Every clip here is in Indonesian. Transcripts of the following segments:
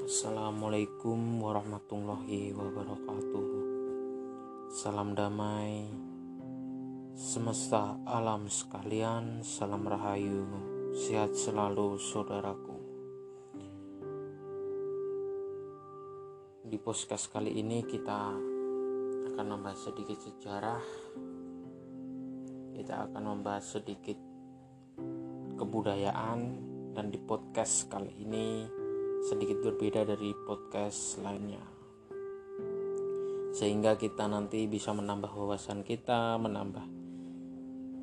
Assalamualaikum warahmatullahi wabarakatuh. Salam damai semesta alam sekalian, salam rahayu, sehat selalu saudaraku. Di podcast kali ini kita akan membahas sedikit sejarah. Kita akan membahas sedikit kebudayaan dan di podcast kali ini sedikit berbeda dari podcast lainnya. Sehingga kita nanti bisa menambah wawasan kita menambah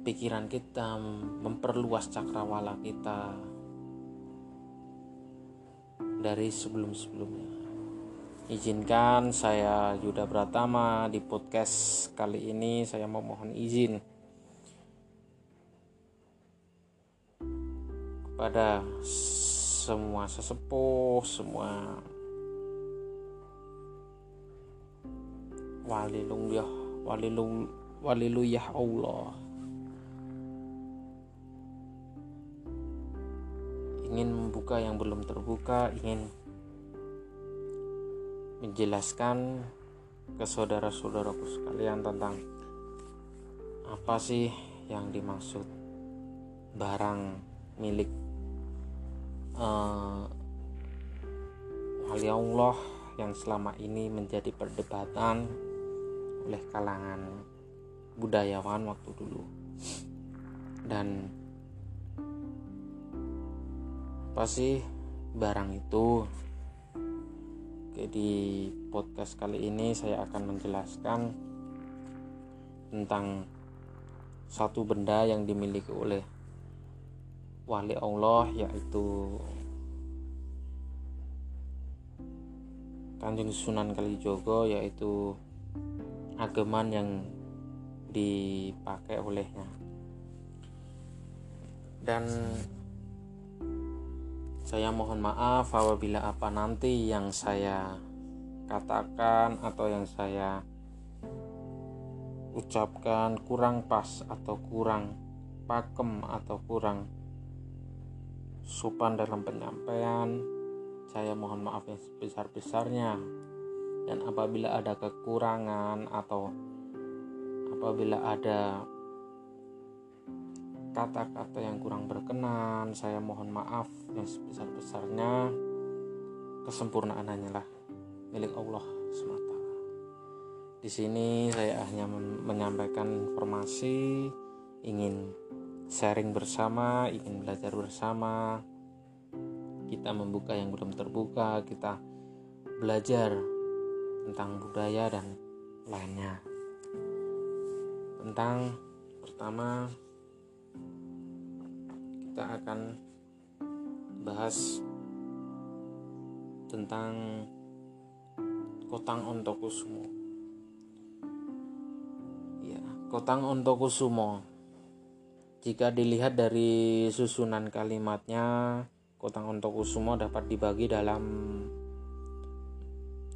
pikiran kita memperluas cakrawala kita dari sebelum-sebelumnya. Izinkan saya Yuda Pratama di podcast kali ini saya memohon izin kepada semua sesepuh, semua waliluyah, walilu waliluyah Allah. Ingin membuka yang belum terbuka, ingin menjelaskan ke saudara-saudaraku sekalian tentang apa sih yang dimaksud barang milik uh, wali Allah yang selama ini menjadi perdebatan oleh kalangan budayawan waktu dulu. Dan apa sih barang itu? Oke, di podcast kali ini saya akan menjelaskan tentang satu benda yang dimiliki oleh wali Allah yaitu Kanjeng Sunan Kalijogo yaitu ageman yang dipakai olehnya. Dan saya mohon maaf apabila apa nanti yang saya katakan atau yang saya ucapkan kurang pas atau kurang pakem atau kurang sopan dalam penyampaian saya mohon maaf yang sebesar-besarnya. Dan apabila ada kekurangan atau apabila ada kata-kata yang kurang berkenan saya mohon maaf yang sebesar-besarnya. Kesempurnaan hanyalah milik Allah semata. Di sini saya hanya menyampaikan informasi ingin sharing bersama, ingin belajar bersama. Kita membuka yang belum terbuka, kita belajar tentang budaya dan lainnya. Tentang pertama kita akan bahas tentang Kotang Ontokusumo. Ya, Kotang Ontokusumo jika dilihat dari susunan kalimatnya, Kotang Ontokusumo dapat dibagi dalam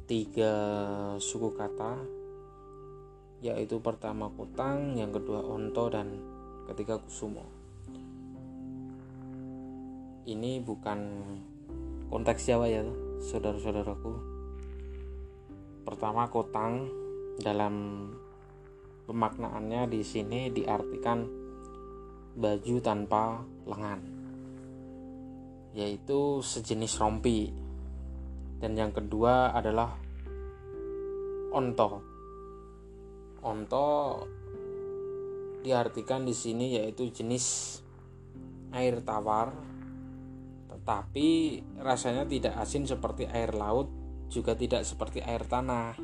tiga suku kata, yaitu pertama Kotang, yang kedua Onto, dan ketiga Kusumo. Ini bukan konteks Jawa ya, saudara-saudaraku. Pertama Kotang dalam pemaknaannya di sini diartikan baju tanpa lengan yaitu sejenis rompi. Dan yang kedua adalah onto. Onto diartikan di sini yaitu jenis air tawar tetapi rasanya tidak asin seperti air laut juga tidak seperti air tanah.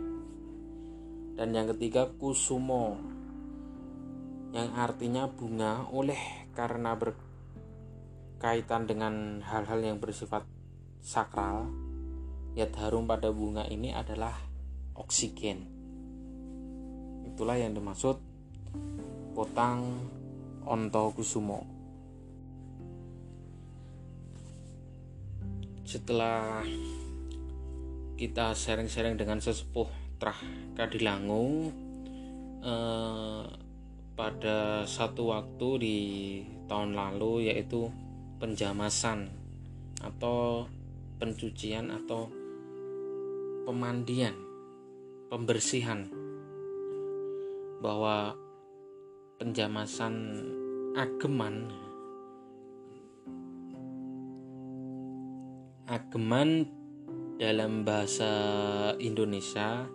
Dan yang ketiga kusumo yang artinya bunga oleh karena berkaitan dengan hal-hal yang bersifat sakral yat harum pada bunga ini adalah oksigen. Itulah yang dimaksud potang onto kusumo setelah kita sharing-sharing dengan sesepuh Trah Kadilangu eh, pada satu waktu di tahun lalu yaitu penjamasan atau pencucian atau pemandian, pembersihan. Bahwa penjamasan ageman ageman dalam bahasa Indonesia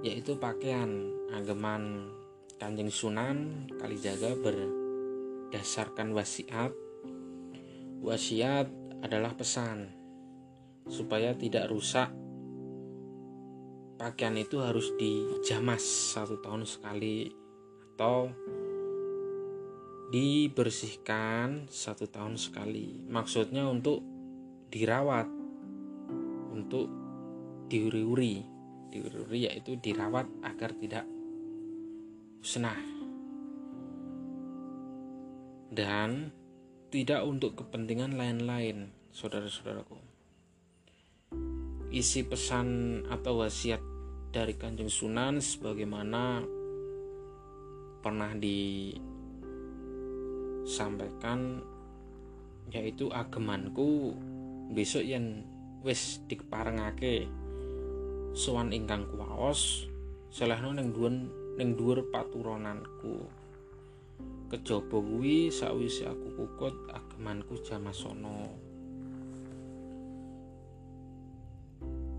yaitu pakaian ageman Kanjeng Sunan Kalijaga berdasarkan wasiat. Wasiat adalah pesan supaya tidak rusak. Pakaian itu harus dijamas satu tahun sekali atau dibersihkan satu tahun sekali. Maksudnya untuk dirawat untuk diuri-uri. Diuri-uri yaitu dirawat agar tidak musnah dan tidak untuk kepentingan lain-lain saudara-saudaraku. Isi pesan atau wasiat dari Kanjeng Sunan sebagaimana pernah disampaikan yaitu agemanku besok yang wis dikeparengake sowan ingkang kuwaos selehno ning dhuwur ning dhuwur paturonanku kejaba kuwi sakwise aku kukut agemanku jamasono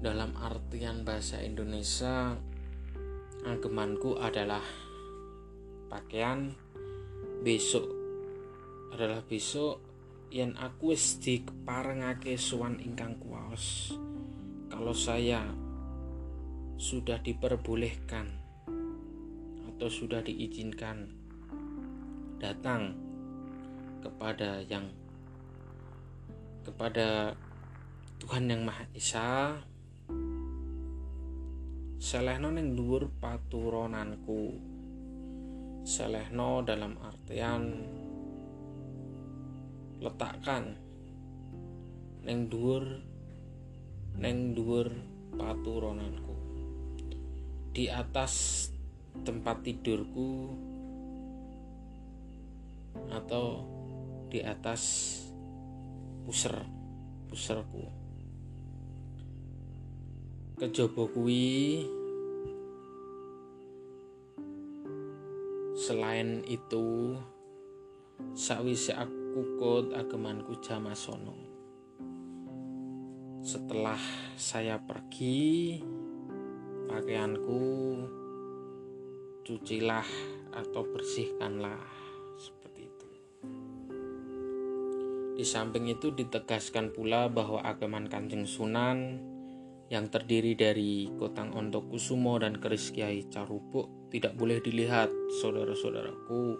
dalam artian bahasa Indonesia agemanku adalah pakaian besok adalah besok yang aku wis dikeparengake suwan ingkang kuwaos. Kalau saya sudah diperbolehkan atau sudah diizinkan datang kepada yang kepada Tuhan yang Maha Esa. Selehno ning dhuwur paturonanku. Selehno dalam artian letakkan neng dhuwur neng dhuwur paturonanku. Di atas tempat tidurku atau di atas puser puserku kejaba kuwi selain itu sakwise aku kut agemanku jamasono setelah saya pergi pakaianku cucilah atau bersihkanlah seperti itu di samping itu ditegaskan pula bahwa ageman Kanjeng Sunan yang terdiri dari Kotang Ontok Kusumo dan Keris Kiai Carubuk tidak boleh dilihat, saudara-saudaraku.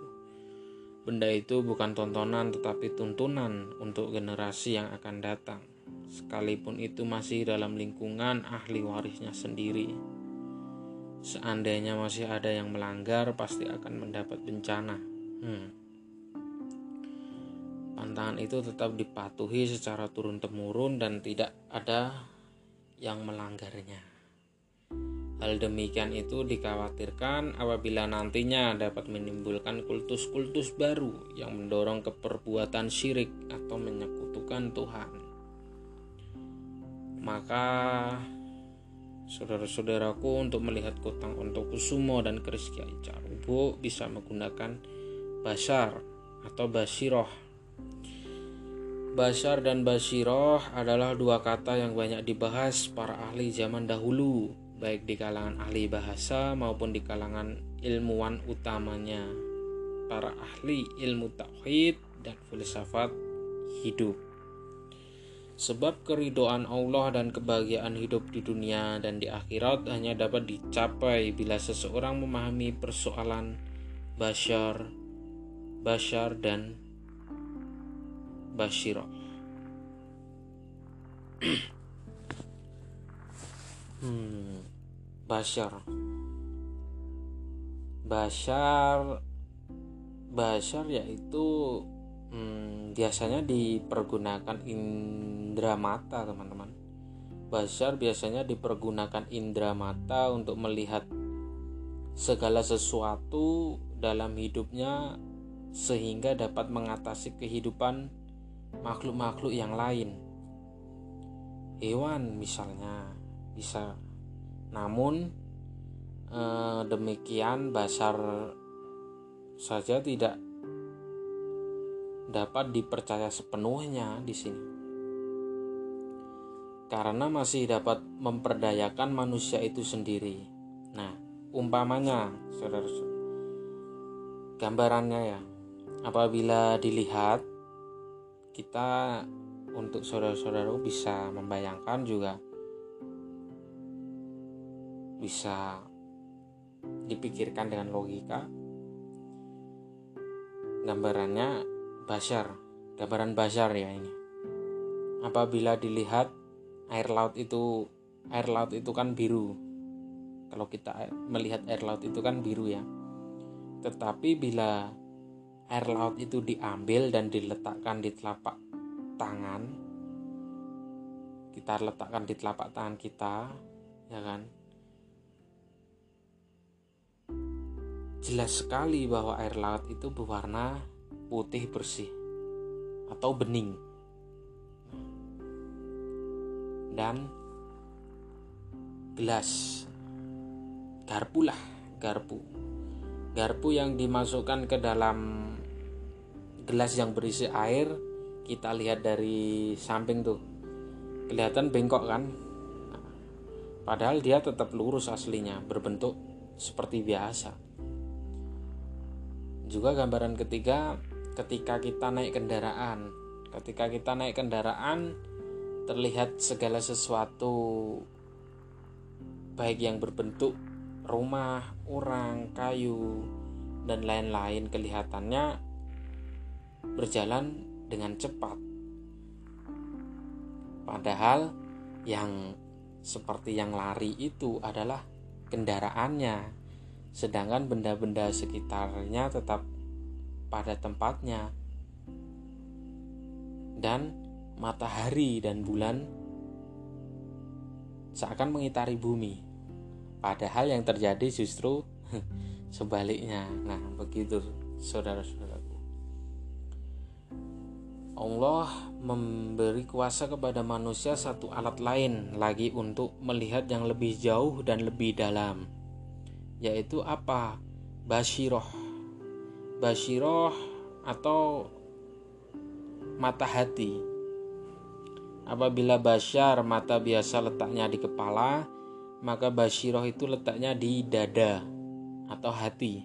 Benda itu bukan tontonan tetapi tuntunan untuk generasi yang akan datang. Sekalipun itu masih dalam lingkungan ahli warisnya sendiri. Seandainya masih ada yang melanggar, pasti akan mendapat bencana. Hmm. Pantangan itu tetap dipatuhi secara turun-temurun dan tidak ada yang melanggarnya. Hal demikian itu dikhawatirkan apabila nantinya dapat menimbulkan kultus-kultus baru yang mendorong keperbuatan syirik atau menyekutukan Tuhan. Maka saudara-saudaraku untuk melihat kotang untuk kusumo dan keris Kiai Carubo bisa menggunakan basar atau basiroh Basar dan Basiroh adalah dua kata yang banyak dibahas para ahli zaman dahulu, baik di kalangan ahli bahasa maupun di kalangan ilmuwan utamanya, para ahli ilmu tauhid dan filsafat hidup. Sebab keridoan Allah dan kebahagiaan hidup di dunia dan di akhirat hanya dapat dicapai bila seseorang memahami persoalan Bashar, Bashar dan Bashiro hmm, Bashar. Bashar Bashar yaitu hmm, biasanya dipergunakan indera mata teman-teman Bashar biasanya dipergunakan indera mata untuk melihat segala sesuatu dalam hidupnya sehingga dapat mengatasi kehidupan makhluk-makhluk yang lain. Hewan misalnya bisa namun eh, demikian basar saja tidak dapat dipercaya sepenuhnya di sini. Karena masih dapat memperdayakan manusia itu sendiri. Nah umpamanya saudara gambarannya ya. Apabila dilihat kita untuk saudara-saudara bisa membayangkan juga bisa dipikirkan dengan logika. Gambarannya basar gambaran basar ya ini. Apabila dilihat air laut itu air laut itu kan biru. Kalau kita melihat air laut itu kan biru ya. Tetapi bila air laut itu diambil dan diletakkan di telapak tangan kita letakkan di telapak tangan kita ya kan? Jelas sekali bahwa air laut itu berwarna putih bersih atau bening. Dan gelas. Garpu lah garpu. Garpu yang dimasukkan ke dalam gelas yang berisi air kita lihat dari samping tuh. Kelihatan bengkok kan? Padahal dia tetap lurus aslinya berbentuk seperti biasa. Juga gambaran ketiga ketika kita naik kendaraan ketika kita naik kendaraan terlihat segala sesuatu baik yang berbentuk rumah, orang, kayu, dan lain-lain kelihatannya berjalan dengan cepat. Padahal yang seperti yang lari itu adalah kendaraannya sedangkan benda-benda sekitarnya tetap pada tempatnya. Dan matahari dan bulan seakan mengitari bumi. Padahal yang terjadi justru sebaliknya. Nah, begitu saudara-saudaraku. Allah memberi kuasa kepada manusia satu alat lain lagi untuk melihat yang lebih jauh dan lebih dalam yaitu apa? Bashiroh. Bashiroh atau mata hati. Apabila basyar mata biasa letaknya di kepala, maka bashiroh itu letaknya di dada atau hati.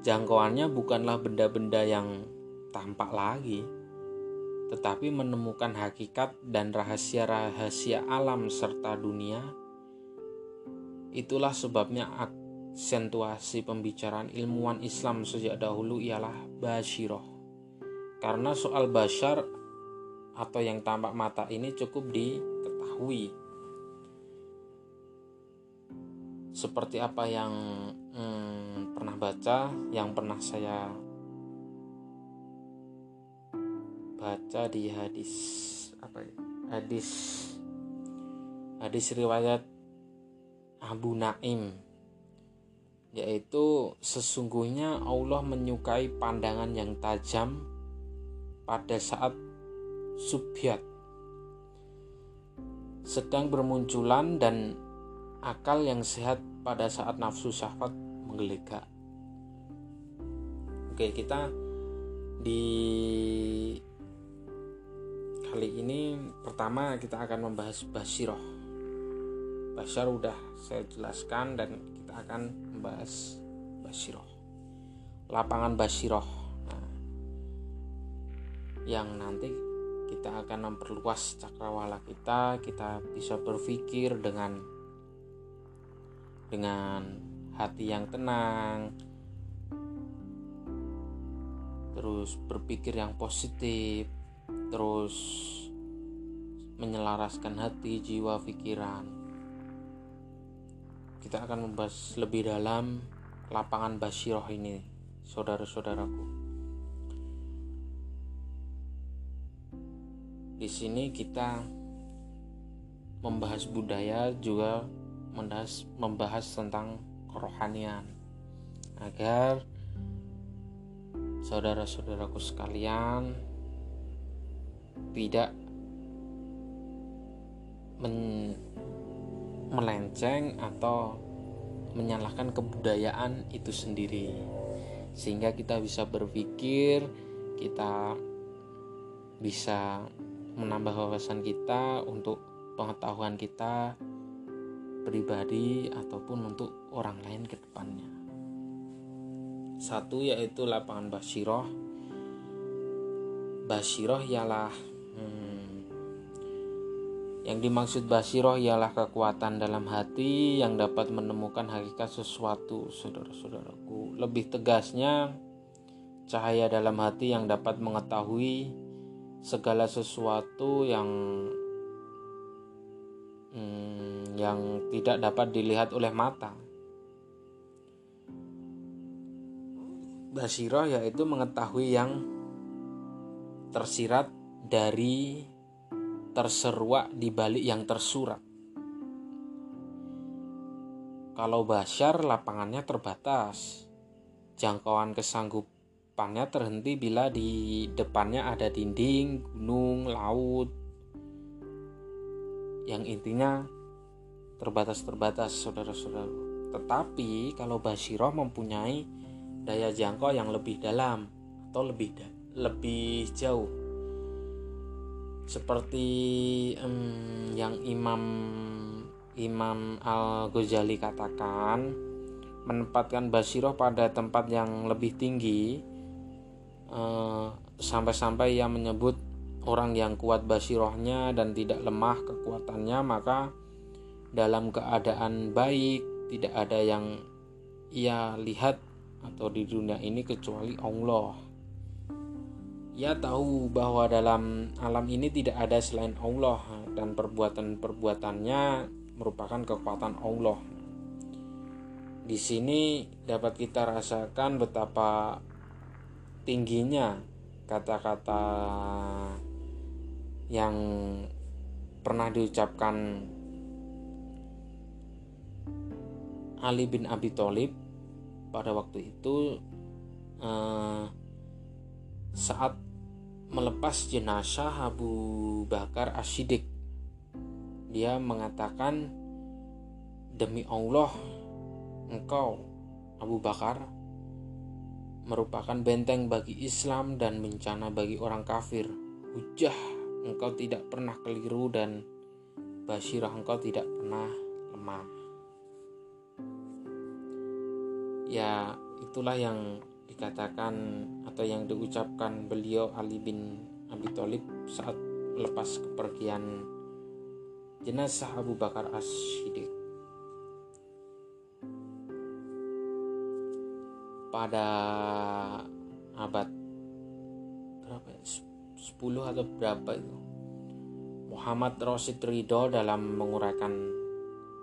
Jangkauannya bukanlah benda-benda yang tampak lagi, tetapi menemukan hakikat dan rahasia-rahasia alam serta dunia Itulah sebabnya aksentuasi pembicaraan ilmuwan Islam sejak dahulu ialah basyiroh. Karena soal basyar atau yang tampak mata ini cukup diketahui. Seperti apa yang hmm, pernah baca, yang pernah saya baca di hadis apa ya? Hadis hadis riwayat Abu Naim yaitu sesungguhnya Allah menyukai pandangan yang tajam pada saat subhyat sedang bermunculan dan akal yang sehat pada saat nafsu syahwat menggelegar. Oke, kita di kali ini pertama kita akan membahas basiroh Bashar udah saya jelaskan dan kita akan membahas Basiroh lapangan Basiroh nah, yang nanti kita akan memperluas cakrawala kita kita bisa berpikir dengan dengan hati yang tenang terus berpikir yang positif terus menyelaraskan hati jiwa pikiran kita akan membahas lebih dalam lapangan Bashiroh ini, saudara-saudaraku. Di sini kita membahas budaya juga membahas, membahas tentang kerohanian agar saudara-saudaraku sekalian tidak men melenceng atau menyalahkan kebudayaan itu sendiri sehingga kita bisa berpikir kita bisa menambah wawasan kita untuk pengetahuan kita pribadi ataupun untuk orang lain ke depannya. Satu yaitu lapangan Basiroh. Basiroh ialah hmm, yang dimaksud Basiroh ialah kekuatan dalam hati yang dapat menemukan hakikat sesuatu, saudara-saudaraku. Lebih tegasnya, cahaya dalam hati yang dapat mengetahui segala sesuatu yang hmm, yang tidak dapat dilihat oleh mata. Basiroh yaitu mengetahui yang tersirat dari terseruak di balik yang tersurat. Kalau Basyar lapangannya terbatas, jangkauan kesanggupannya terhenti bila di depannya ada dinding, gunung, laut, yang intinya terbatas-terbatas saudara-saudara. Tetapi kalau Basiroh mempunyai daya jangkau yang lebih dalam atau lebih lebih jauh. Seperti um, yang Imam Imam Al Ghazali katakan, menempatkan Basiroh pada tempat yang lebih tinggi uh, sampai-sampai ia menyebut orang yang kuat basirohnya dan tidak lemah kekuatannya maka dalam keadaan baik tidak ada yang ia lihat atau di dunia ini kecuali Allah. Ia tahu bahwa dalam alam ini tidak ada selain Allah dan perbuatan-perbuatannya merupakan kekuatan Allah. Di sini dapat kita rasakan betapa tingginya kata-kata yang pernah diucapkan Ali bin Abi Thalib pada waktu itu eh, saat melepas jenazah Abu Bakar Ashidik dia mengatakan demi Allah engkau Abu Bakar merupakan benteng bagi Islam dan bencana bagi orang kafir hujah engkau tidak pernah keliru dan basirah engkau tidak pernah lemah. Ya, itulah yang dikatakan atau yang diucapkan beliau Ali bin Abi Thalib saat lepas kepergian jenazah Abu Bakar As-Siddiq. Pada abad berapa ya? 10 atau berapa itu Muhammad Rosid Ridho dalam menguraikan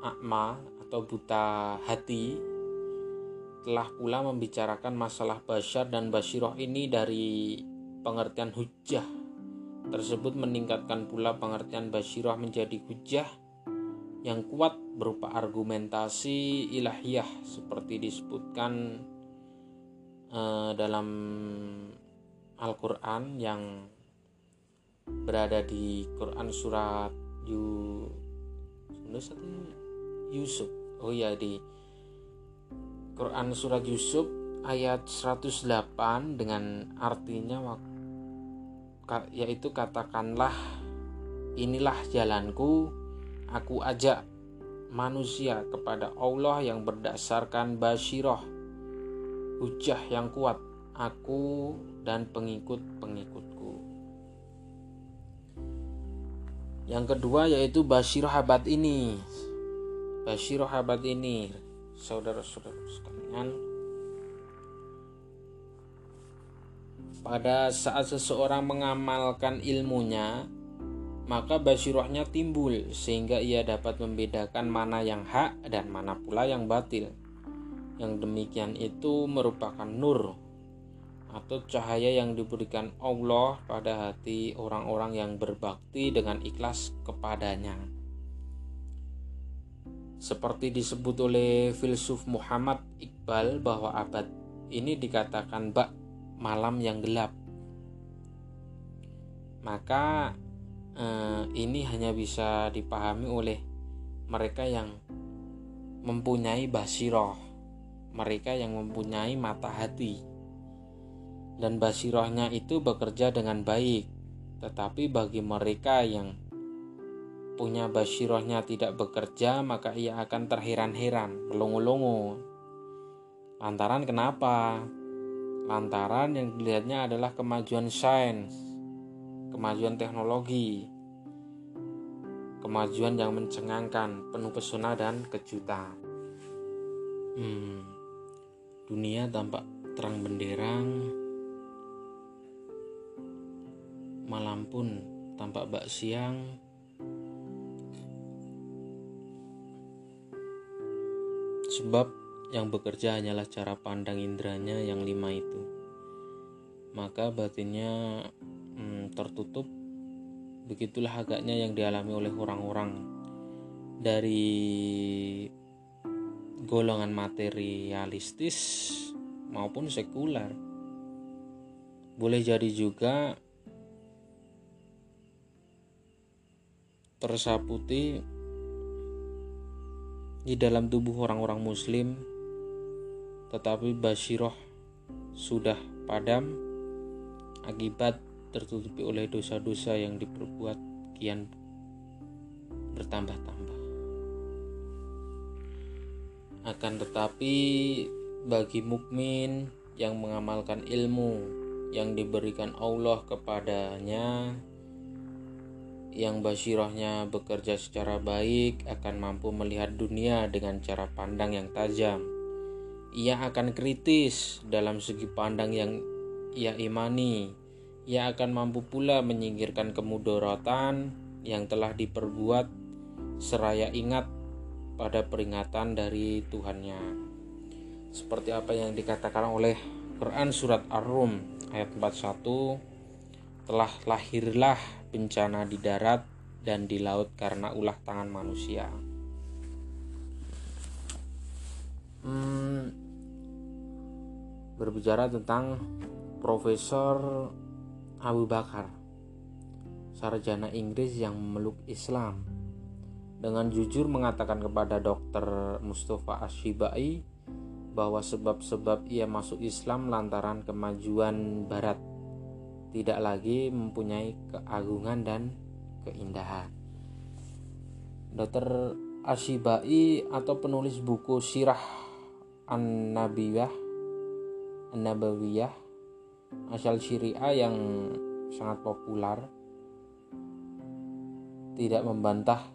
akma atau buta hati telah pula membicarakan masalah basyar dan basyiroh ini dari pengertian hujah tersebut meningkatkan pula pengertian basyiroh menjadi hujah yang kuat berupa argumentasi ilahiyah seperti disebutkan uh, dalam Al-Quran yang berada di Quran surat Yu Yusuf. Oh ya di Quran surat Yusuf ayat 108 dengan artinya yaitu katakanlah inilah jalanku aku ajak manusia kepada Allah yang berdasarkan basyiroh hujah yang kuat aku dan pengikut-pengikut Yang kedua yaitu Bashir Habat ini. Bashir Habat ini, saudara-saudara sekalian, pada saat seseorang mengamalkan ilmunya, maka basirohnya timbul sehingga ia dapat membedakan mana yang hak dan mana pula yang batil. Yang demikian itu merupakan nur atau cahaya yang diberikan Allah pada hati orang-orang yang berbakti dengan ikhlas kepadanya. Seperti disebut oleh filsuf Muhammad Iqbal bahwa abad ini dikatakan bak malam yang gelap. Maka eh, ini hanya bisa dipahami oleh mereka yang mempunyai basiroh, mereka yang mempunyai mata hati. Dan basirohnya itu bekerja dengan baik, tetapi bagi mereka yang punya basirohnya tidak bekerja, maka ia akan terheran-heran, melongo-longo. Lantaran kenapa? Lantaran yang dilihatnya adalah kemajuan sains, kemajuan teknologi, kemajuan yang mencengangkan, penuh pesona dan kejutan. Hmm, dunia tampak terang benderang, malam pun tampak bak siang, Sebab yang bekerja hanyalah cara pandang indranya yang lima itu. Maka batinnya hmm, tertutup. Begitulah agaknya yang dialami oleh orang-orang dari golongan materialistis maupun sekuler. Boleh jadi juga tersaputi di dalam tubuh orang-orang muslim tetapi basiroh sudah padam akibat tertutupi oleh dosa-dosa yang diperbuat kian bertambah-tambah. Akan tetapi bagi mukmin yang mengamalkan ilmu yang diberikan Allah kepadanya yang basirohnya bekerja secara baik akan mampu melihat dunia dengan cara pandang yang tajam. Ia akan kritis dalam segi pandang yang ia imani. Ia akan mampu pula menyingkirkan kemudorotan yang telah diperbuat seraya ingat pada peringatan dari Tuhannya. Seperti apa yang dikatakan oleh Quran surat Ar-Rum ayat 41 telah lahirlah bencana di darat dan di laut karena ulah tangan manusia. Hmm, berbicara tentang Profesor Abu Bakar, sarjana Inggris yang memeluk Islam, dengan jujur mengatakan kepada Dr. Mustafa Ashibai bahwa sebab-sebab ia masuk Islam lantaran kemajuan Barat tidak lagi mempunyai keagungan dan keindahan. Dr. Ashibai atau penulis buku Sirah An-Nabiyah An-Nabawiyah asal Syria yang sangat populer tidak membantah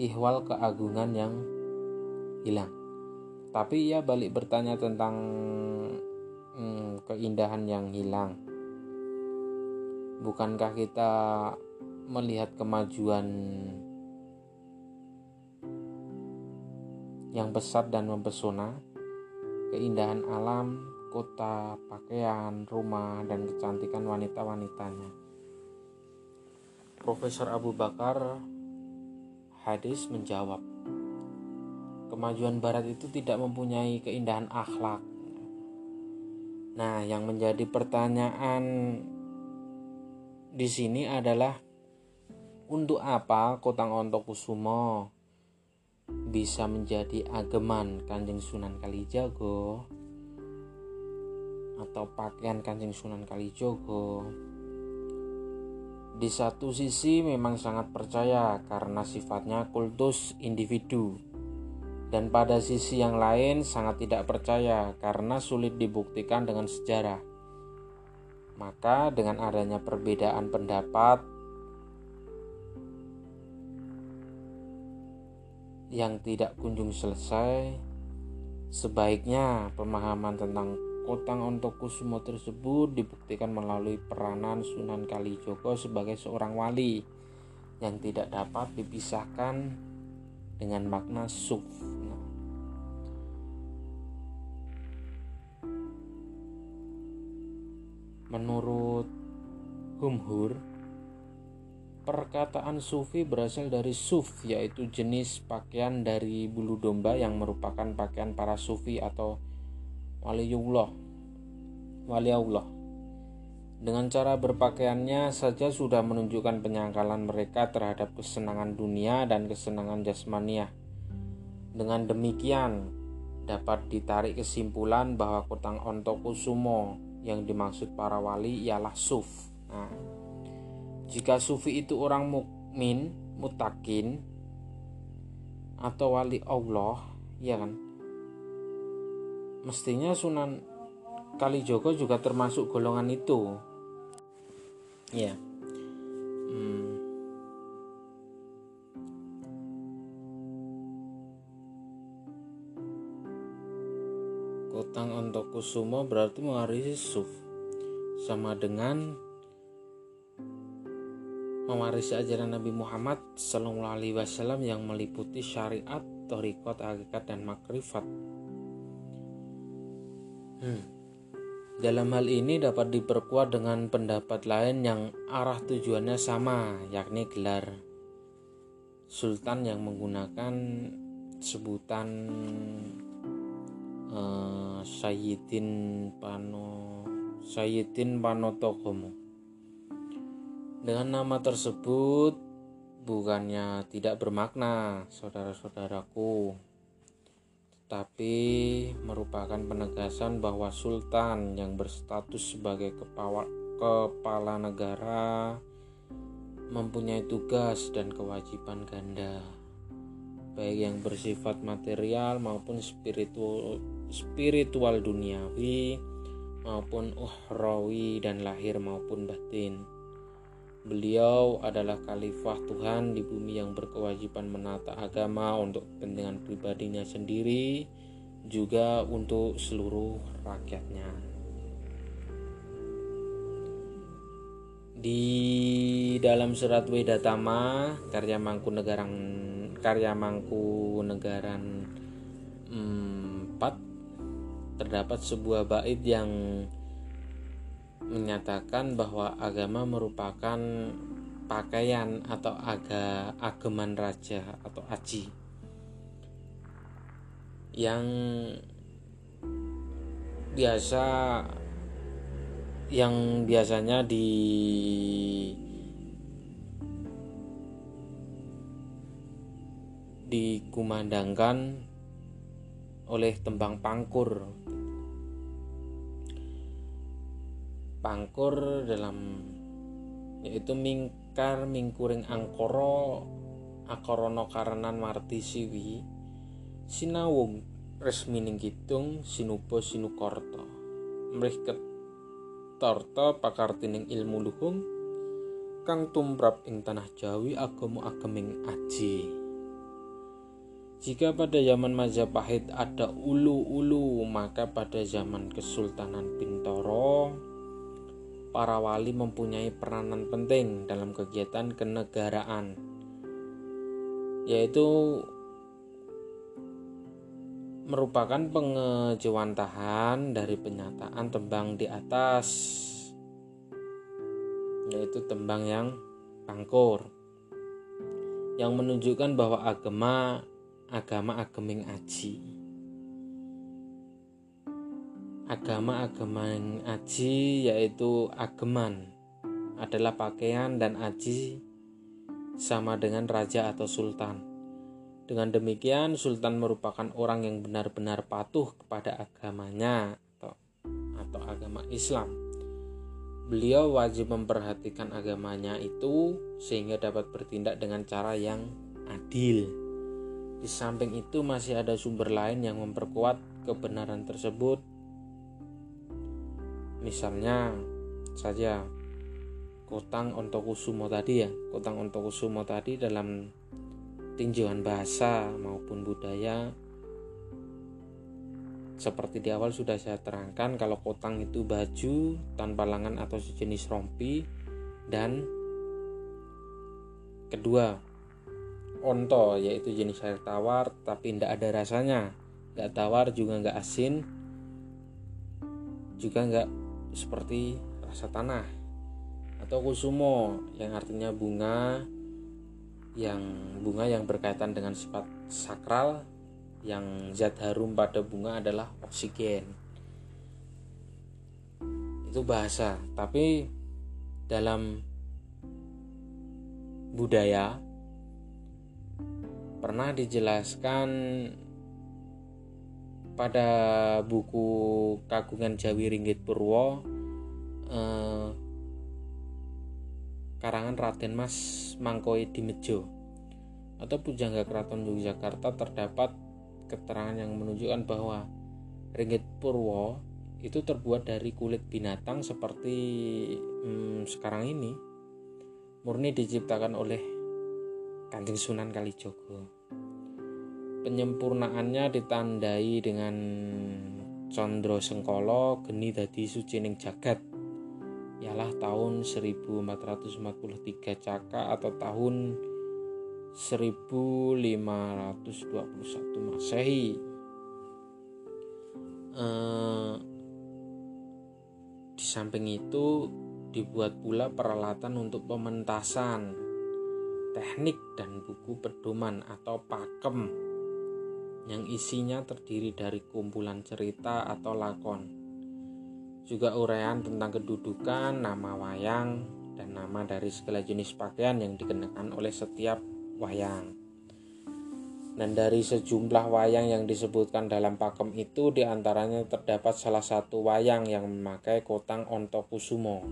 ihwal keagungan yang hilang. Tapi ia balik bertanya tentang hmm, keindahan yang hilang bukankah kita melihat kemajuan yang besar dan mempesona, keindahan alam, kota, pakaian, rumah, dan kecantikan wanita-wanitanya. Profesor Abu Bakar Hadis menjawab, kemajuan barat itu tidak mempunyai keindahan akhlak. Nah, yang menjadi pertanyaan di sini adalah untuk apa Kotang Ontokusumo bisa menjadi ageman Kanjeng Sunan Kalijago atau pakaian Kanjeng Sunan Kalijogo. Di satu sisi memang sangat percaya karena sifatnya kultus individu. Dan pada sisi yang lain sangat tidak percaya karena sulit dibuktikan dengan sejarah. Maka dengan adanya perbedaan pendapat yang tidak kunjung selesai, sebaiknya pemahaman tentang Kotang Ontokusumo tersebut dibuktikan melalui peranan Sunan Kalijogo sebagai seorang wali yang tidak dapat dipisahkan dengan makna suf. Menurut Humhur, perkataan sufi berasal dari suf, yaitu jenis pakaian dari bulu domba yang merupakan pakaian para sufi atau waliullah. Wali Allah. Dengan cara berpakaiannya saja sudah menunjukkan penyangkalan mereka terhadap kesenangan dunia dan kesenangan jasmaniah. Dengan demikian, dapat ditarik kesimpulan bahwa kotang ontokusumo yang dimaksud para wali ialah suf. Nah, jika sufi itu orang mukmin, mutakin, atau wali Allah, ya kan? Mestinya Sunan Kalijogo juga termasuk golongan itu ya hmm. Kotang untuk kusumo berarti mewarisi suf sama dengan mewarisi ajaran Nabi Muhammad Sallallahu Alaihi Wasallam yang meliputi syariat, torikot, hakikat dan makrifat. Hmm. Dalam hal ini dapat diperkuat dengan pendapat lain yang arah tujuannya sama, yakni gelar sultan yang menggunakan sebutan uh, Sayyidin Pano Sayyidin Panotogomo. Dengan nama tersebut bukannya tidak bermakna, saudara-saudaraku tapi merupakan penegasan bahwa sultan yang berstatus sebagai kepala, kepala negara mempunyai tugas dan kewajiban ganda baik yang bersifat material maupun spiritual spiritual duniawi maupun uhrawi dan lahir maupun batin. Beliau adalah khalifah Tuhan di bumi yang berkewajiban menata agama untuk kepentingan pribadinya sendiri, juga untuk seluruh rakyatnya. Di dalam surat Wedatama karya Mangkunegaran karya Mangkunegaran 4 terdapat sebuah bait yang menyatakan bahwa agama merupakan pakaian atau aga ageman raja atau aji yang biasa yang biasanya di dikumandangkan oleh tembang pangkur. Pangkur dalam yaitu mingkar mingkuring angkoro akorono karenan marti siwi sinawung resmining kidung sinupo sinukorto mrih torto pakartining ilmu luhung kang tumrap ing tanah Jawi agama ageming aji jika pada zaman Majapahit ada ulu-ulu, maka pada zaman Kesultanan Bintoro para wali mempunyai peranan penting dalam kegiatan kenegaraan, yaitu merupakan pengejawantahan dari penyataan tembang di atas, yaitu tembang yang pangkur, yang menunjukkan bahwa agama agama ageming aji agama-agama yang aji yaitu ageman adalah pakaian dan aji sama dengan raja atau sultan. Dengan demikian, sultan merupakan orang yang benar-benar patuh kepada agamanya atau, atau agama Islam. Beliau wajib memperhatikan agamanya itu sehingga dapat bertindak dengan cara yang adil. Di samping itu masih ada sumber lain yang memperkuat kebenaran tersebut. Misalnya saja Kotang Ontokusumo tadi ya. Kotang Ontokusumo tadi dalam tinjauan bahasa maupun budaya seperti di awal sudah saya terangkan kalau kotang itu baju tanpa lengan atau sejenis rompi dan kedua onto yaitu jenis air tawar tapi tidak ada rasanya. Nggak tawar juga nggak asin juga nggak seperti rasa tanah. Atau kusumo yang artinya bunga yang bunga yang berkaitan dengan sifat sakral yang zat harum pada bunga adalah oksigen. Itu bahasa tapi dalam budaya pernah dijelaskan pada buku Kagungan Jawi Ringgit Purwo eh, karangan Raden Mas Mangkoi Dimejo atau Pujangga Keraton Yogyakarta terdapat keterangan yang menunjukkan bahwa ringgit Purwo itu terbuat dari kulit binatang seperti hmm, sekarang ini murni diciptakan oleh Kanjeng Sunan Kalijogo. Penyempurnaannya ditandai dengan Condro Sengkolo geni dadi sucining jagat. Ialah tahun 1443 Caka atau tahun 1521 Masehi. Eh, di samping itu dibuat pula peralatan untuk pementasan, teknik dan buku pedoman atau pakem yang isinya terdiri dari kumpulan cerita atau lakon. Juga uraian tentang kedudukan, nama wayang, dan nama dari segala jenis pakaian yang dikenakan oleh setiap wayang. Dan dari sejumlah wayang yang disebutkan dalam pakem itu di antaranya terdapat salah satu wayang yang memakai kotang ontokusumo.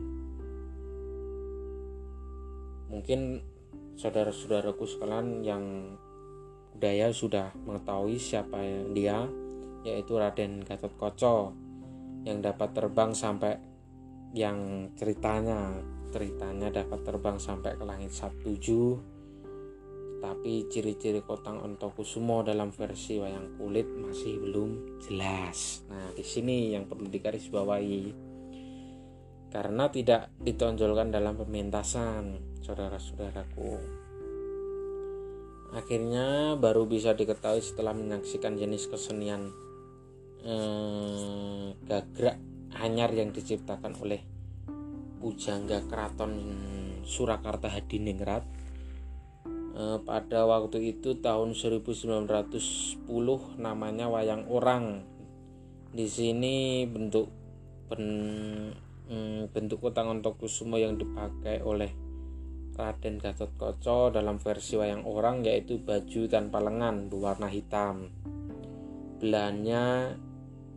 Mungkin saudara-saudaraku sekalian yang budaya sudah mengetahui siapa dia, yaitu Raden Gatot Koco yang dapat terbang sampai yang ceritanya ceritanya dapat terbang sampai ke langit Sabtuju tapi ciri-ciri kotang ontokusumo dalam versi wayang kulit masih belum jelas. Nah, di sini yang perlu digarisbawahi karena tidak ditonjolkan dalam pementasan, saudara-saudaraku. Akhirnya baru bisa diketahui setelah menyaksikan jenis kesenian eh, gagrak anyar yang diciptakan oleh Pujangga Keraton Surakarta Hadiningrat Eh, pada waktu itu tahun 1910 namanya wayang orang. Di sini bentuk ben, mm, bentuk kotang ontokusumo yang dipakai oleh Raden Gatot Koco dalam versi wayang orang yaitu baju tanpa lengan berwarna hitam. Belahannya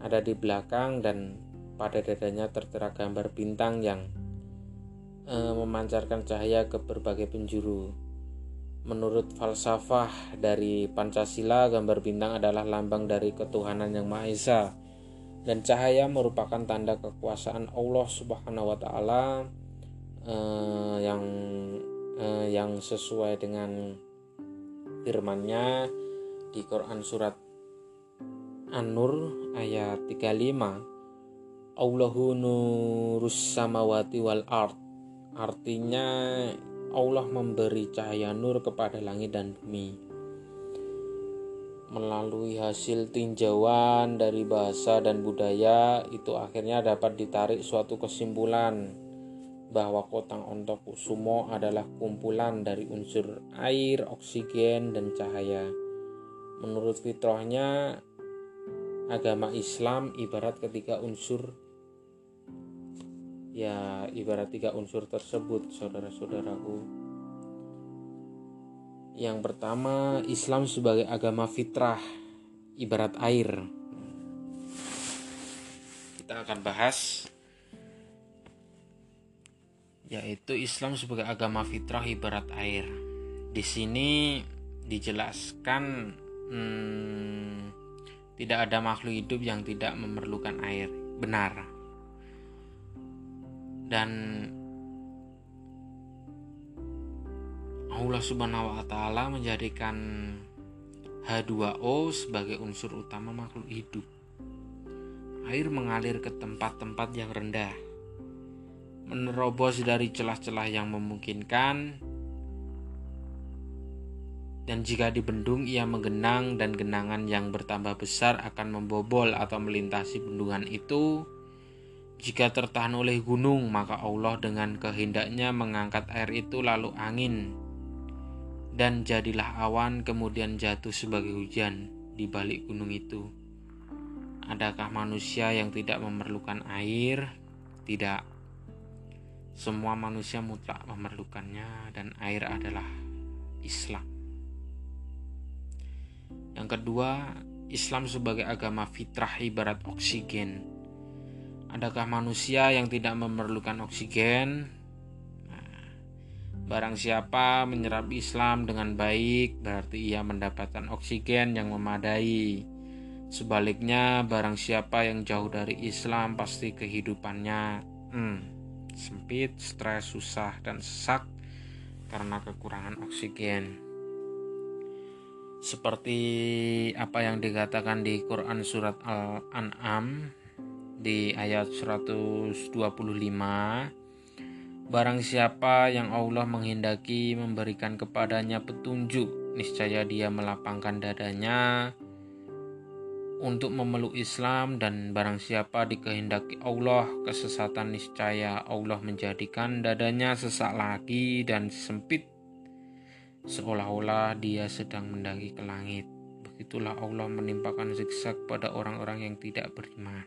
ada di belakang dan pada dadanya tertera gambar bintang yang e, memancarkan cahaya ke berbagai penjuru. Menurut falsafah dari Pancasila, gambar bintang adalah lambang dari ketuhanan yang Maha Esa dan cahaya merupakan tanda kekuasaan Allah Subhanahu wa taala eh, yang eh, yang sesuai dengan firman-Nya di Quran surat An-Nur ayat 35 Allahu nurus samawati wal ard. Artinya Allah memberi cahaya nur kepada langit dan bumi. Melalui hasil tinjauan dari bahasa dan budaya, itu akhirnya dapat ditarik suatu kesimpulan bahwa kotang ontokusumo adalah kumpulan dari unsur air, oksigen, dan cahaya. Menurut fitrahnya, agama Islam ibarat ketiga unsur ya ibarat tiga unsur tersebut saudara-saudaraku yang pertama Islam sebagai agama fitrah ibarat air kita akan bahas yaitu Islam sebagai agama fitrah ibarat air. Di sini dijelaskan hmm, tidak ada makhluk hidup yang tidak memerlukan air. Benar. Dan Allah Subhanahu wa taala menjadikan H2O sebagai unsur utama makhluk hidup. Air mengalir ke tempat-tempat yang rendah, menerobos dari celah-celah yang memungkinkan, dan jika dibendung ia menggenang dan genangan yang bertambah besar akan membobol atau melintasi bendungan itu jika tertahan oleh gunung, maka Allah dengan kehendaknya mengangkat air itu lalu angin dan jadilah awan kemudian jatuh sebagai hujan di balik gunung itu. Adakah manusia yang tidak memerlukan air? Tidak. Semua manusia mutlak memerlukannya dan air adalah Islam. Yang kedua, Islam sebagai agama fitrah ibarat oksigen. Adakah manusia yang tidak memerlukan oksigen? Nah, barang siapa menyerap Islam dengan baik, berarti ia mendapatkan oksigen yang memadai. Sebaliknya, barang siapa yang jauh dari Islam, pasti kehidupannya hmm, sempit, stres, susah, dan sesak karena kekurangan oksigen. Seperti apa yang dikatakan di Quran surat Al-An'am di ayat 125 Barang siapa yang Allah menghendaki memberikan kepadanya petunjuk niscaya dia melapangkan dadanya untuk memeluk Islam dan barang siapa dikehendaki Allah kesesatan niscaya Allah menjadikan dadanya sesak lagi dan sempit seolah-olah dia sedang mendaki ke langit. Begitulah Allah menimpakan siksa kepada orang-orang yang tidak beriman.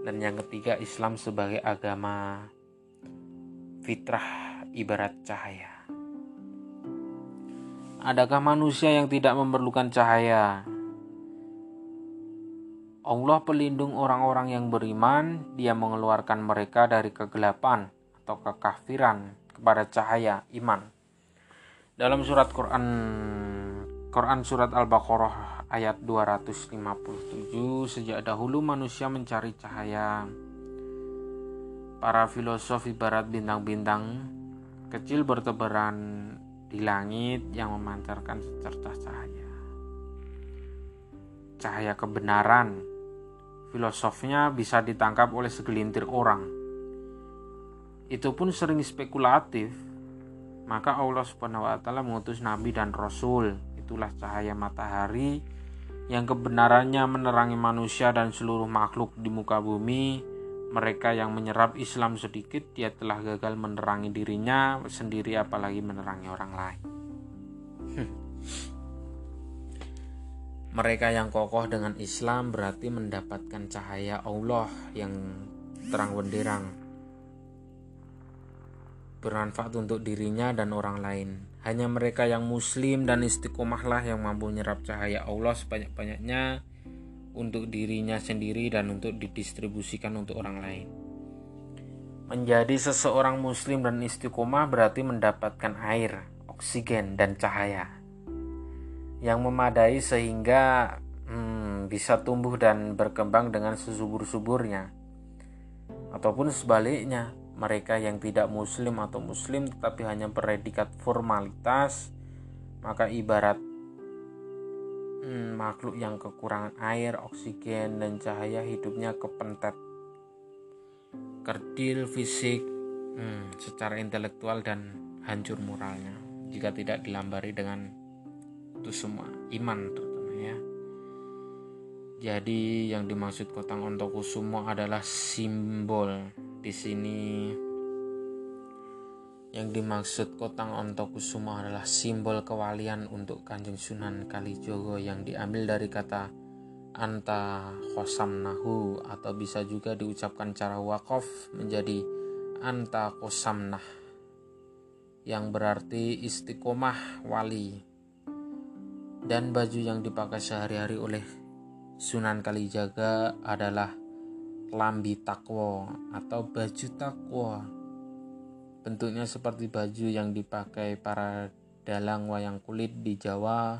Dan yang ketiga Islam sebagai agama fitrah ibarat cahaya. Adakah manusia yang tidak memerlukan cahaya? Allah pelindung orang-orang yang beriman, Dia mengeluarkan mereka dari kegelapan atau kekafiran kepada cahaya iman. Dalam surat Quran Quran surat Al-Baqarah ayat 257 sejak dahulu manusia mencari cahaya. Para filosof ibarat bintang-bintang kecil bertebaran di langit yang memancarkan secercah cahaya. Cahaya kebenaran filosofnya bisa ditangkap oleh segelintir orang. Itu pun sering spekulatif. Maka Allah Subhanahu wa taala mengutus nabi dan rasul. Itulah cahaya matahari yang kebenarannya menerangi manusia dan seluruh makhluk di muka bumi. Mereka yang menyerap Islam sedikit, dia telah gagal menerangi dirinya sendiri apalagi menerangi orang lain. Mereka yang kokoh dengan Islam berarti mendapatkan cahaya Allah yang terang benderang. Bermanfaat untuk dirinya dan orang lain. Hanya mereka yang muslim dan istiqomahlah yang mampu menyerap cahaya Allah sebanyak-banyaknya untuk dirinya sendiri dan untuk didistribusikan untuk orang lain. Menjadi seseorang muslim dan istiqomah berarti mendapatkan air, oksigen, dan cahaya yang memadai sehingga hmm, bisa tumbuh dan berkembang dengan sesubur-suburnya. Ataupun sebaliknya, mereka yang tidak muslim atau muslim tetapi hanya predikat formalitas, maka ibarat hmm, makhluk yang kekurangan air, oksigen, dan cahaya hidupnya kepentet. Kerdil fisik hmm, secara intelektual dan hancur moralnya jika tidak dilambari dengan itu semua iman terutama ya. Jadi yang dimaksud kotang ontokusumo adalah simbol di sini. Yang dimaksud kotang ontokusumo adalah simbol kewalian untuk kanjeng sunan kalijogo yang diambil dari kata anta khosam nahu atau bisa juga diucapkan cara wakaf menjadi anta kosamnah yang berarti istiqomah wali dan baju yang dipakai sehari-hari oleh Sunan Kalijaga adalah lambi takwo atau baju takwo. Bentuknya seperti baju yang dipakai para dalang wayang kulit di Jawa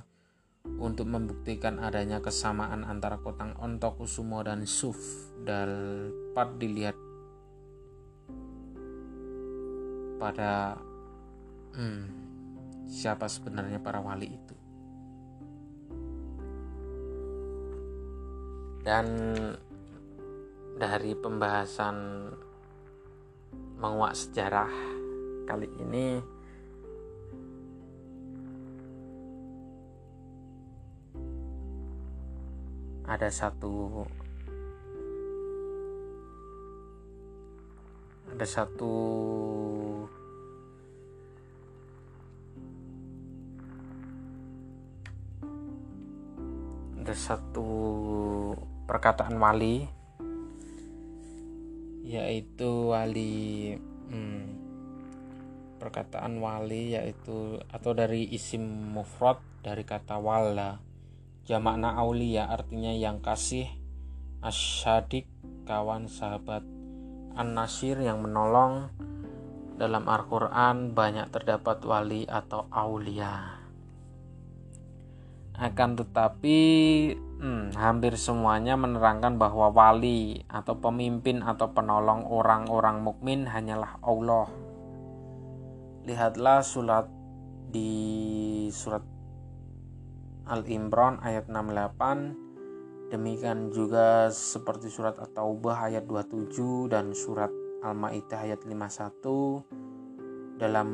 untuk membuktikan adanya kesamaan antara kotang ontokusumo dan suf dapat dilihat pada hmm, siapa sebenarnya para wali itu. Dan dari pembahasan menguak sejarah kali ini ada satu ada satu ada satu perkataan wali yaitu wali hmm, perkataan wali yaitu atau dari isim mufrad dari kata wala. Jamakna aulia artinya yang kasih asyadik kawan sahabat an-nasir yang menolong. Dalam Al-Quran banyak terdapat wali atau aulia. Akan tetapi hmm, hampir semuanya menerangkan bahwa wali atau pemimpin atau penolong orang-orang mukmin hanyalah Allah. Lihatlah surat di surat Al-Imran ayat 68 demikian juga seperti surat At-Taubah ayat 27 dan surat Al-Maidah ayat 51 dalam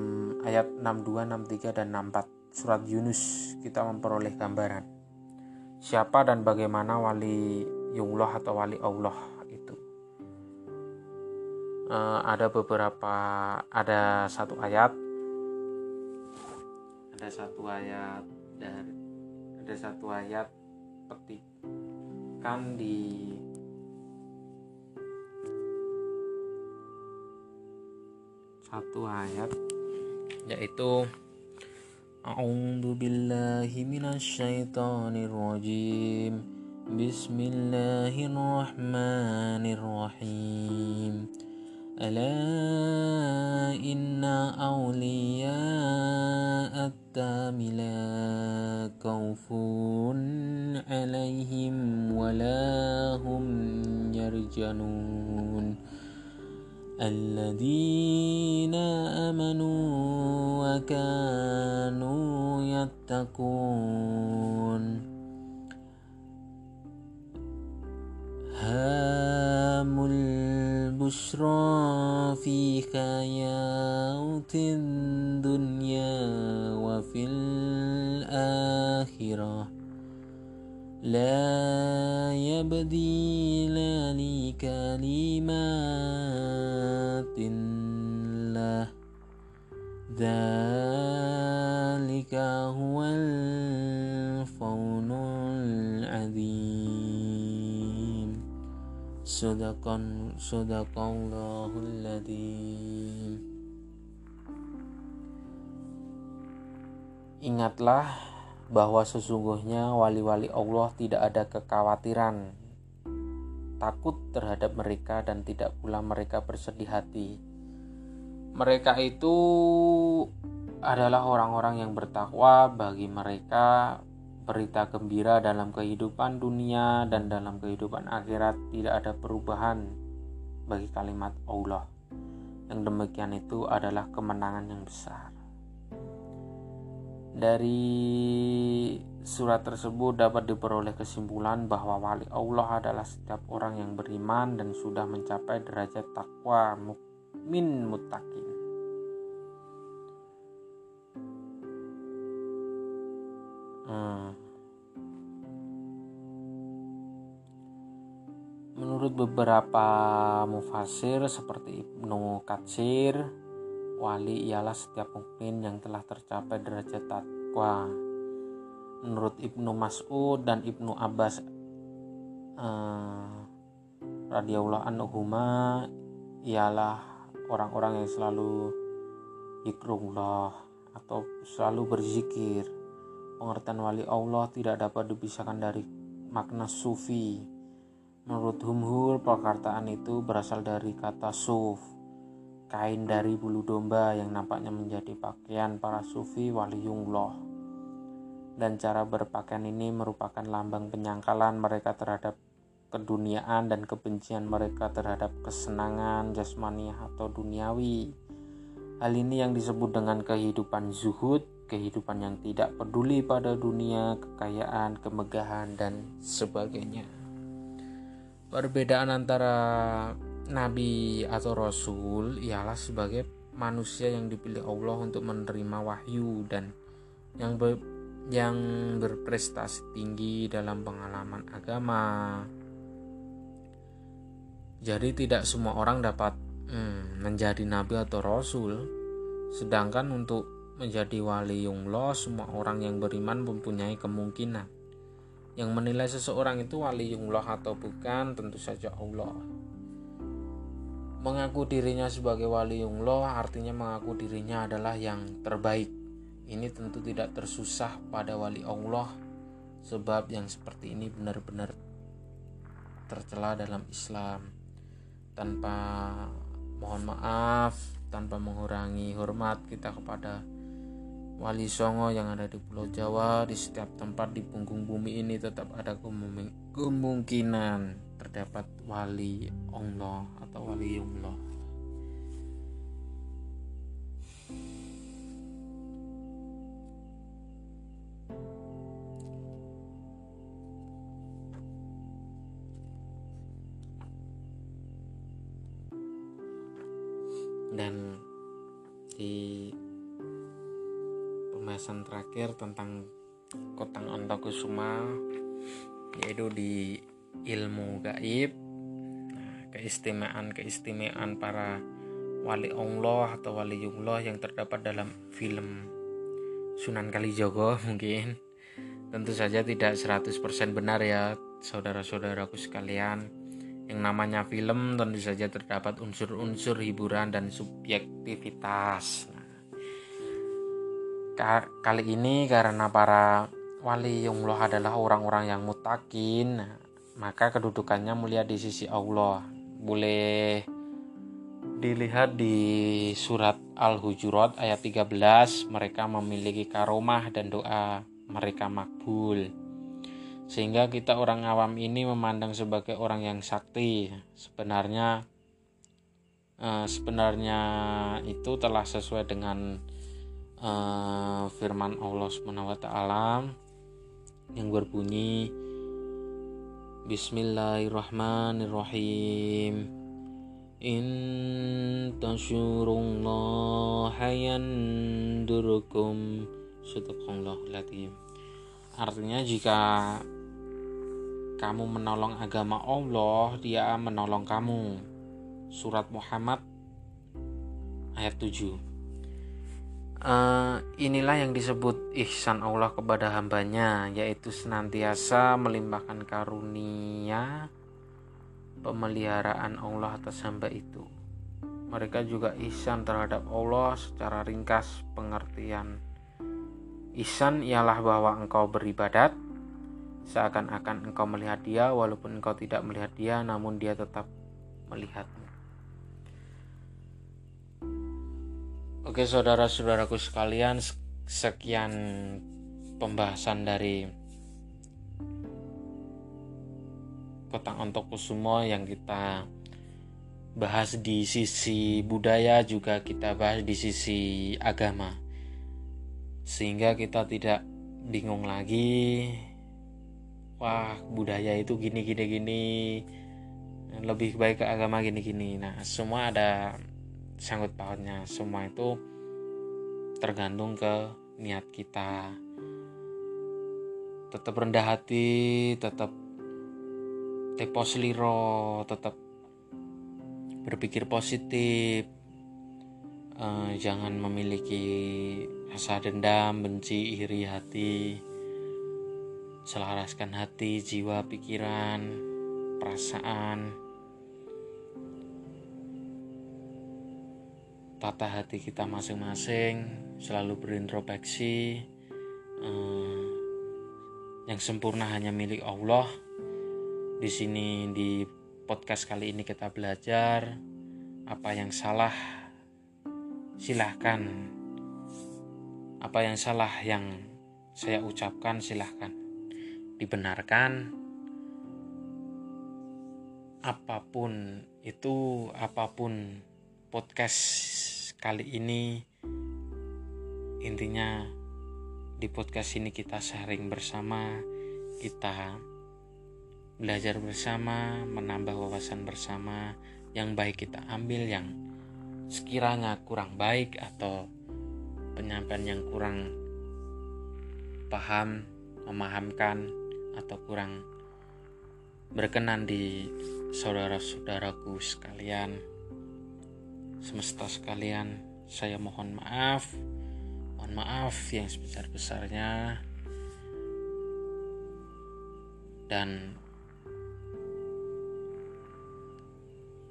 ayat 62, 63 dan 64 surat Yunus kita memperoleh gambaran siapa dan bagaimana wali Yullah atau wali Allah itu. Uh, ada beberapa ada satu ayat ada satu ayat dari ada satu ayat petikan di satu ayat yaitu أعوذ بالله من الشيطان الرجيم. بسم الله الرحمن الرحيم. ألا إن أولياء التاملا خوف عليهم ولا هم يرجنون الذين آمنوا وكانوا يتقون. هام البشرى في حياة الدنيا وفي الآخرة. لا يبديل لكلمات ذلك هو الفون العظيم صدق صدق الله العظيم Ingatlah bahwa sesungguhnya wali-wali Allah tidak ada kekhawatiran takut terhadap mereka dan tidak pula mereka bersedih hati. Mereka itu adalah orang-orang yang bertakwa bagi mereka berita gembira dalam kehidupan dunia dan dalam kehidupan akhirat tidak ada perubahan bagi kalimat Allah. Yang demikian itu adalah kemenangan yang besar. Dari surat tersebut dapat diperoleh kesimpulan bahwa wali Allah adalah setiap orang yang beriman dan sudah mencapai derajat takwa mukmin mutakin. Hmm. Menurut beberapa mufasir seperti Ibnu Katsir, Wali ialah setiap mukmin yang telah tercapai derajat takwa. Menurut Ibnu Mas'ud dan Ibnu Abbas eh, radhiyallahu anhuma ialah orang-orang yang selalu zikrullah atau selalu berzikir. Pengertian wali Allah tidak dapat dipisahkan dari makna sufi. Menurut Humhur, perkataan itu berasal dari kata suf kain dari bulu domba yang nampaknya menjadi pakaian para sufi waliullah dan cara berpakaian ini merupakan lambang penyangkalan mereka terhadap keduniaan dan kebencian mereka terhadap kesenangan jasmaniah atau duniawi. Hal ini yang disebut dengan kehidupan zuhud, kehidupan yang tidak peduli pada dunia, kekayaan, kemegahan, dan sebagainya. Perbedaan antara nabi atau rasul ialah sebagai manusia yang dipilih Allah untuk menerima wahyu dan yang ber, yang berprestasi tinggi dalam pengalaman agama. Jadi tidak semua orang dapat hmm, menjadi nabi atau rasul. Sedangkan untuk menjadi wali Allah semua orang yang beriman mempunyai kemungkinan. Yang menilai seseorang itu wali Allah atau bukan tentu saja Allah. mengaku dirinya sebagai waliullah artinya mengaku dirinya adalah yang terbaik ini tentu tidak tersusah pada wali Allah sebab yang seperti ini benar-benar tercela dalam Islam tanpa mohon maaf tanpa mengurangi hormat kita kepada wali songo yang ada di Pulau Jawa. Di setiap tempat di punggung bumi ini tetap ada kemungkinan terdapat wali Allah atau wali Allah terakhir tentang Kotang Antakusuma yaitu di ilmu gaib nah, keistimewaan keistimewaan para wali Allah atau wali Allah yang terdapat dalam film Sunan Kalijogo mungkin tentu saja tidak 100% benar ya saudara-saudaraku sekalian yang namanya film tentu saja terdapat unsur-unsur hiburan dan subjektivitas. Kali ini karena para wali Allah adalah orang-orang yang mutakin, nah, maka kedudukannya mulia di sisi Allah. Boleh dilihat di surat Al-Hujurat ayat 13, mereka memiliki karomah dan doa mereka makbul sehingga kita orang awam ini memandang sebagai orang yang sakti sebenarnya eh, sebenarnya itu telah sesuai dengan eh, firman Allah taala yang berbunyi Bismillahirrahmanirrahim In tasyurullaha yandurukum Sadaqallahu Artinya jika kamu menolong agama Allah, Dia menolong kamu. Surat Muhammad ayat 7. Eh, inilah yang disebut ihsan Allah kepada hambanya, yaitu senantiasa melimpahkan karunia pemeliharaan Allah atas hamba itu. Mereka juga ihsan terhadap Allah secara ringkas pengertian. Ihsan ialah bahwa engkau beribadat Seakan-akan engkau melihat dia walaupun engkau tidak melihat dia namun dia tetap melihatmu. Oke saudara-saudaraku sekalian sekian pembahasan dari Kotang Ontokusumo yang kita bahas di sisi budaya juga kita bahas di sisi agama. Sehingga kita tidak bingung lagi wah budaya itu gini gini gini. Lebih baik ke agama gini gini. Nah semua ada sangkut pautnya. Semua itu tergantung ke niat kita. Tetap rendah hati tetap tepos liro tetap berpikir positif. Uh, jangan memiliki rasa dendam benci iri hati selaraskan hati, jiwa, pikiran, perasaan, tata hati kita masing-masing, selalu berintrospeksi. Eh, yang sempurna hanya milik Allah. Di sini di podcast kali ini kita belajar apa yang salah silahkan apa yang salah yang saya ucapkan silahkan dibenarkan apa pun itu apa pun podcast kali ini intinya di podcast ini kita sharing bersama kita belajar bersama menambah wawasan bersama yang baik kita ambil yang sekiranya kurang baik atau penyampaian yang kurang paham memahamkan atau kurang berkenan di saudara-saudaraku sekalian semesta sekalian saya mohon maaf. Mohon maaf yang sebesar-besarnya. Dan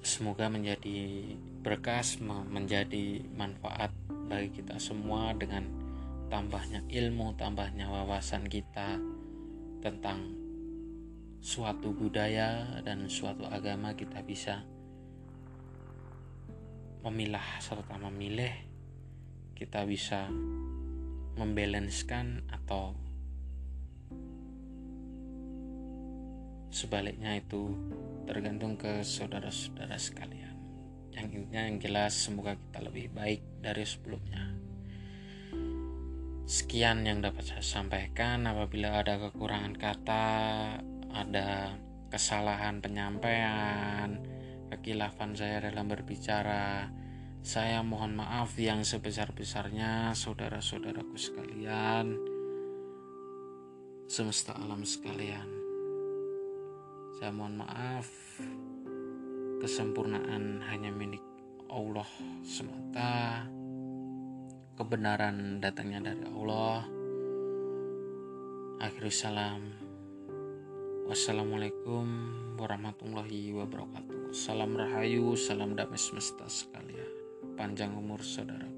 semoga menjadi berkas menjadi manfaat bagi kita semua dengan tambahnya ilmu tambahnya wawasan kita tentang suatu budaya dan suatu agama kita bisa memilah serta memilih kita bisa membalanskan atau sebaliknya itu tergantung ke saudara-saudara sekalian. Yang intinya yang jelas semoga kita lebih baik dari sebelumnya. Sekian yang dapat saya sampaikan. Apabila ada kekurangan kata ada kesalahan penyampaian kekilafan saya dalam berbicara saya mohon maaf yang sebesar-besarnya saudara-saudaraku sekalian semesta alam sekalian saya mohon maaf, kesempurnaan hanya milik Allah semata. Kebenaran datangnya dari Allah. Akhirul salam. Wassalamualaikum warahmatullahi wabarakatuh. Salam rahayu, salam damai semesta sekalian. Panjang umur saudaraku.